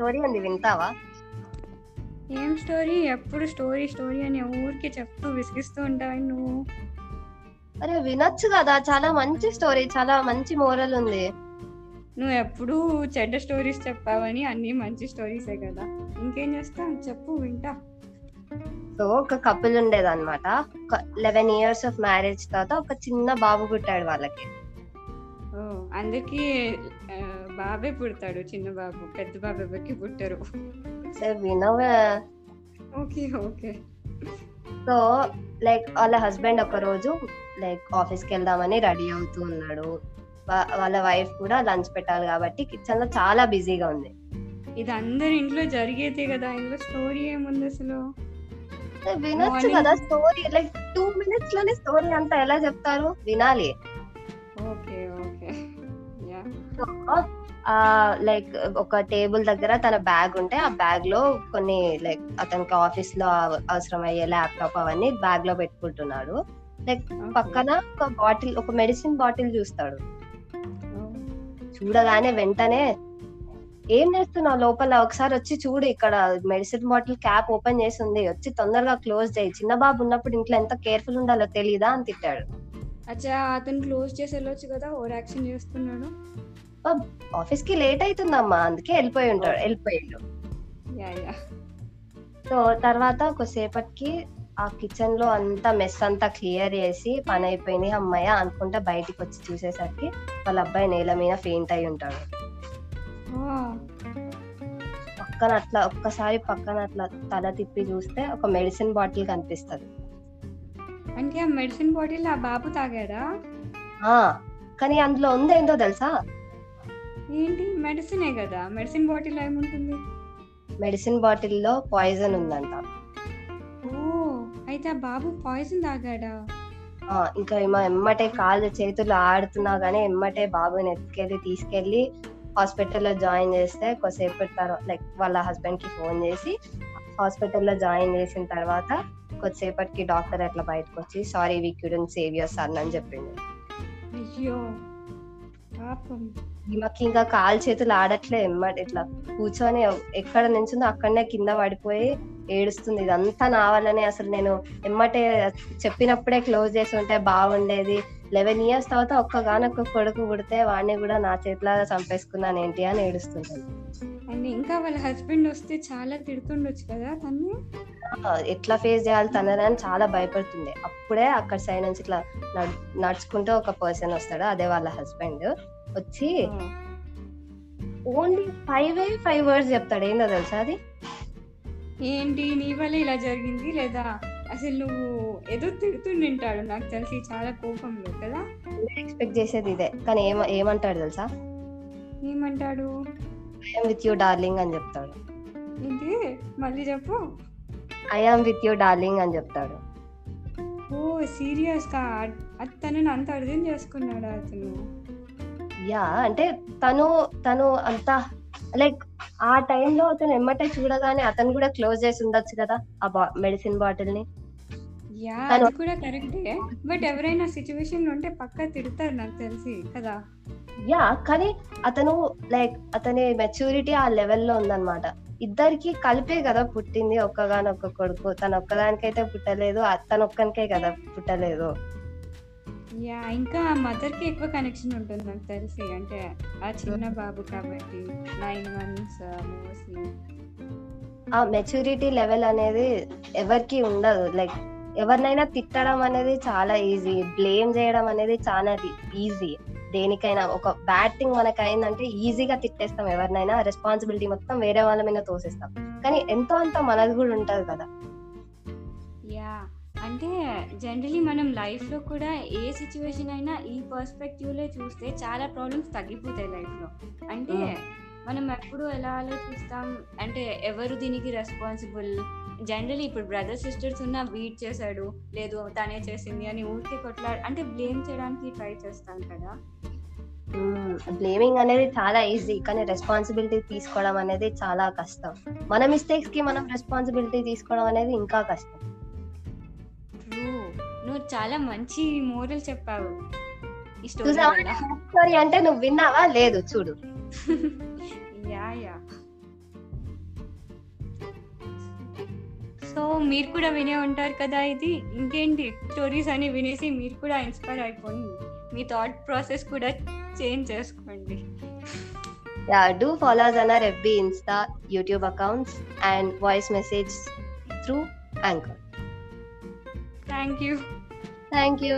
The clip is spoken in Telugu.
స్టోరీ ఉంది వింటావా? ఏం స్టోరీ? ఎప్పుడు స్టోరీ స్టోరీ అని ఊరికి చెప్తూ విసిగిస్తూ ఉంటావు నువ్వు. అరే వినొచ్చు కదా చాలా మంచి స్టోరీ చాలా మంచి మోరల్ ఉంది. నువ్వు ఎప్పుడు చెడ్డ స్టోరీస్ చెప్పావని అన్ని మంచి స్టోరీసే కదా. ఇంకేం చేస్తా చెప్పు వింటా. సో ఒక కపుల్ ఉండేది అనమాట లెవెన్ ఇయర్స్ ఆఫ్ మ్యారేజ్ తర్వాత ఒక చిన్న బాబు పుట్టాడు వాళ్ళకి. అందరికి బాబే పుడతాడు చిన్న బాబు. పెద్ద బాబు ఎవరికి పుట్టరు. సో వినవే ఓకే ఓకే. సో లైక్ వాళ్ళ హస్బెండ్ ఒక రోజు లైక్ ఆఫీస్కి వెళ్దామని రెడీ అవుతూ ఉన్నాడు. వాళ్ళ వైఫ్ కూడా లంచ్ పెట్టాలి కాబట్టి కిచెన్లో చాలా బిజీగా ఉంది. ఇది అందరి ఇంట్లో జరిగేదే కదా ఇందులో స్టోరీ ఏముంది అసలు? వినొచ్చు. కదా స్టోరీ లైక్ టూ మినిట్స్లోనే స్టోరీ అంతా ఎలా చెప్తారు? వినాలి. లైక్ ఒక టేబుల్ దగ్గర తన బ్యాగ్ ఉంటే ఆ బ్యాగ్లో కొన్ని లైక్ అతనికి ఆఫీస్లో అవ- అవసరమయ్యే ల్యాప్టాప్ అవన్నీ బ్యాగ్లో పెట్టుకుంటున్నాడు. లైక్ పక్కన ఒక బాటిల్ ఒక మెడిసిన్ బాటిల్ చూస్తాడు. చూడగానే వెంటనే ఏం చేస్తున్నావు? లోపల ఒకసారి వచ్చి చూడు ఇక్కడ మెడిసిన్ బాటిల్ క్యాప్ ఓపెన్ చేసి ఉంది. వచ్చి తొందరగా క్లోజ్ చేయి. చిన్న బాబు ఉన్నప్పుడు ఇంట్లో ఎంత కేర్ఫుల్ ఉండాలో తెలీదా? అని తిట్టాడు. అచ్చా అతను క్లోజ్ చేసి వెళ్ళొచ్చు కదా ఓవర్ యాక్షన్ చేస్తున్నాడు. ఆఫీస్కి లేట్ అవుతుందమ్మా అందుకే వెళ్ళిపోయి ఉంటాడు వెళ్ళిపోయాడు. సో తర్వాత కొద్దిసేపటికి ఆ కిచెన్లో అంతా మెస్ అంతా క్లియర్ చేసి పని అయిపోయింది అమ్మాయ అనుకుంటా బయటికి వచ్చి చూసేసరికి వాళ్ళ అబ్బాయి నేల మీద ఫెయింట్ అయి ఉంటాడు. పక్కన అట్లా ఒక్కసారి పక్కన అట్లా తల తిప్పి చూస్తే ఒక మెడిసిన్ బాటిల్ కనిపిస్తది. అంటే ఆ మెడిసిన్ బాటిల్ ఆ బాబు తాగాడా? ఆ కానీ అందులో ఉందేందో తెలుసా? ఏంటి? మెడిసినే కదా. మెడిసిన్ బాటిల్ ఏముంటుంది? మెడిసిన్ బాటిల్లో పాయిజన్ ఉందంట. ఓ అయితే ఆ బాబు పాయిజన్ తాగాడా? ఆ, ఇంకా ఏమో ఎమ్మటే కాళ్ళు చేతులు ఆడుతున్నా గానీ ఎమ్మటే బాబుని ఎత్తుకెళ్ళి తీసుకెళ్ళి హాస్పిటల్లో జాయిన్ చేస్తే కొద్దిసేపటి తర్వాత లైక్ వాళ్ళ హస్బెండ్కి ఫోన్ చేసి హాస్పిటల్లో జాయిన్ చేసిన తర్వాత కొద్దిసేపటికి డాక్టర్ అట్లా బయటకు వచ్చి sorry we couldn't save your son అని చెప్పింది అయ్యో పాపం. ఈమెకి ఇంకా కాలు చేతులు ఆడట్లే ఎమ్మటి ఇట్లా. కూర్చొని ఎక్కడ నించుందో అక్కడనే కింద పడిపోయి ఏడుస్తుంది. ఇదంతా నా వల్లనే అసలు నేను ఎమ్మటే చెప్పినప్పుడే క్లోజ్ చేసి ఉంటే బాగుండేది. లెవెన్ ఇయర్స్ తర్వాత ఒక్కగానొక్క కొడుకు పుడితే వాడిని కూడా నా చేతిలో చంపేసుకున్నాను ఏంటి అని ఏడుస్తుంటాను. అండ్ ఇంకా వాళ్ళ హస్బెండ్ వస్తే చాలా తిడుతుండొచ్చు కదా తన్ని? ఆ, ఎట్లా ఫేస్ చేయాలి తనని చాలా భయపడుతుంది అప్పుడే అక్కడ సైడ్ నుంచి ఇట్లా నడు- నడుచుకుంటూ ఒక పర్సన్ వస్తాడు అదే వాళ్ళ హస్బెండ్. వచ్చి ఓన్లీ ఫైవ్ ఫైవ్ వర్డ్స్ చెప్తాడు. ఏందో తెలుసా అది? ఏంటి? నీ వల్ల ఇలా జరిగింది లేదా? అసలు నువ్వు ఏదో తిడుతుండింటాడు. నాకు తెలిసి చాలా కోపంలో కదా? ఎక్స్పెక్ట్ చేసేది ఇదే. కానీ ఏమ ఏమంటాడు తెలుసా? ఏమంటాడు? ఐఎమ్ విత్ యూ డార్లింగ్ అని చెప్తాడు. ఏంటి? మళ్ళీ చెప్పు. ఐఎమ్ విత్ యూ డార్లింగ్ అని చెప్తాడు. ఓ సీరియస్గా అది తనని అంత అర్థం చేసుకున్నాడా అతను? యా అంటే తను తను అంత లైక్ ఆ టైంలో అతను ఎమ్మటే చూడగానే అతను కూడా క్లోజ్ చేసి ఉండొచ్చు కదా ఆ మెడిసిన్ బాటిల్ని యా అది కూడా కరెక్టే. బట్ ఎవరైనా సిచ్యువేషన్లో ఉంటే పక్కా తిడతారు నాకు తెలిసి కదా? యా కానీ అతను లైక్ అతని మెచ్యూరిటీ ఆ లెవెల్లో ఉందన్నమాట. ఇద్దరికి కలిపే కదా పుట్టింది ఒక్కగానొక్క కొడుకు. తన ఒక్కదానికైతే పుట్టలేదు తన ఒక్కనికే కదా పుట్టలేదు. యా ఇంకా మదర్కి ఎక్కువ కనెక్షన్ ఉంటుంది నాకు తెలిసి. అంటే ఆ చిన్న బాబు కాబట్టి నైన్ మంత్స్ మోస్ట్లీ ఆ మెచ్యూరిటీ లెవెల్ అనేది ఎవరికి ఉండదు. లైక్ ఎవరినైనా తిట్టడం అనేది చాలా ఈజీ బ్లేమ్ చేయడం అనేది చాలా ఈజీ దేనికైనా ఒక బ్యాడ్ థింగ్ మనకి అయిందంటే ఈజీగా తిట్టేస్తాం ఎవరినైనా. రెస్పాన్సిబిలిటీ మొత్తం వేరే వాళ్ళ మీద తోసేస్తాం. కానీ ఎంతో అంత మనది కూడా ఉంటది కదా. యా అంటే జనరలీ మనం లైఫ్లో కూడా ఏ సిచ్యువేషన్ అయినా ఈ పర్స్పెక్టివ్లో చూస్తే చాలా ప్రాబ్లమ్స్ తగ్గిపోతాయి లైఫ్లో. అంటే. మనం ఎప్పుడు ఎలా ఆలోచిస్తాం? అంటే ఎవరు దీనికి రెస్పాన్సిబుల్ జనరలీ ఇప్పుడు బ్రదర్ సిస్టర్స్ ఉన్న వీట్ చేశాడు లేదు తనే చేసింది అని ఊరికే కొట్లా అంటే బ్లేమ్ చేయడానికి ట్రై చేస్తాం కదా? బ్లేమింగ్ అనేది చాలా ఈజీ కానీ రెస్పాన్సిబిలిటీ తీసుకోవడం అనేది చాలా కష్టం. మన మిస్టేక్స్కి మనం రెస్పాన్సిబిలిటీ తీసుకోవడం అనేది ఇంకా కష్టం. నువ్వు చాలా మంచి మోరల్ చెప్పావు. స్టోరీ అంటే నువ్వు విన్నావా? లేదు చూడు. యా యా సో మీరు కూడా వినే ఉంటారు కదా ఇది ఇంకేంటి స్టోరీస్ అని వినేసి మీరు కూడా ఇన్స్పైర్ అయిపోండి మీ థాట్ ప్రాసెస్ కూడా చేంజ్ చేసుకోండి Yeah, do follow us on our FB, Insta, YouTube accounts, and voice message through Anchor. Thank you Thank you.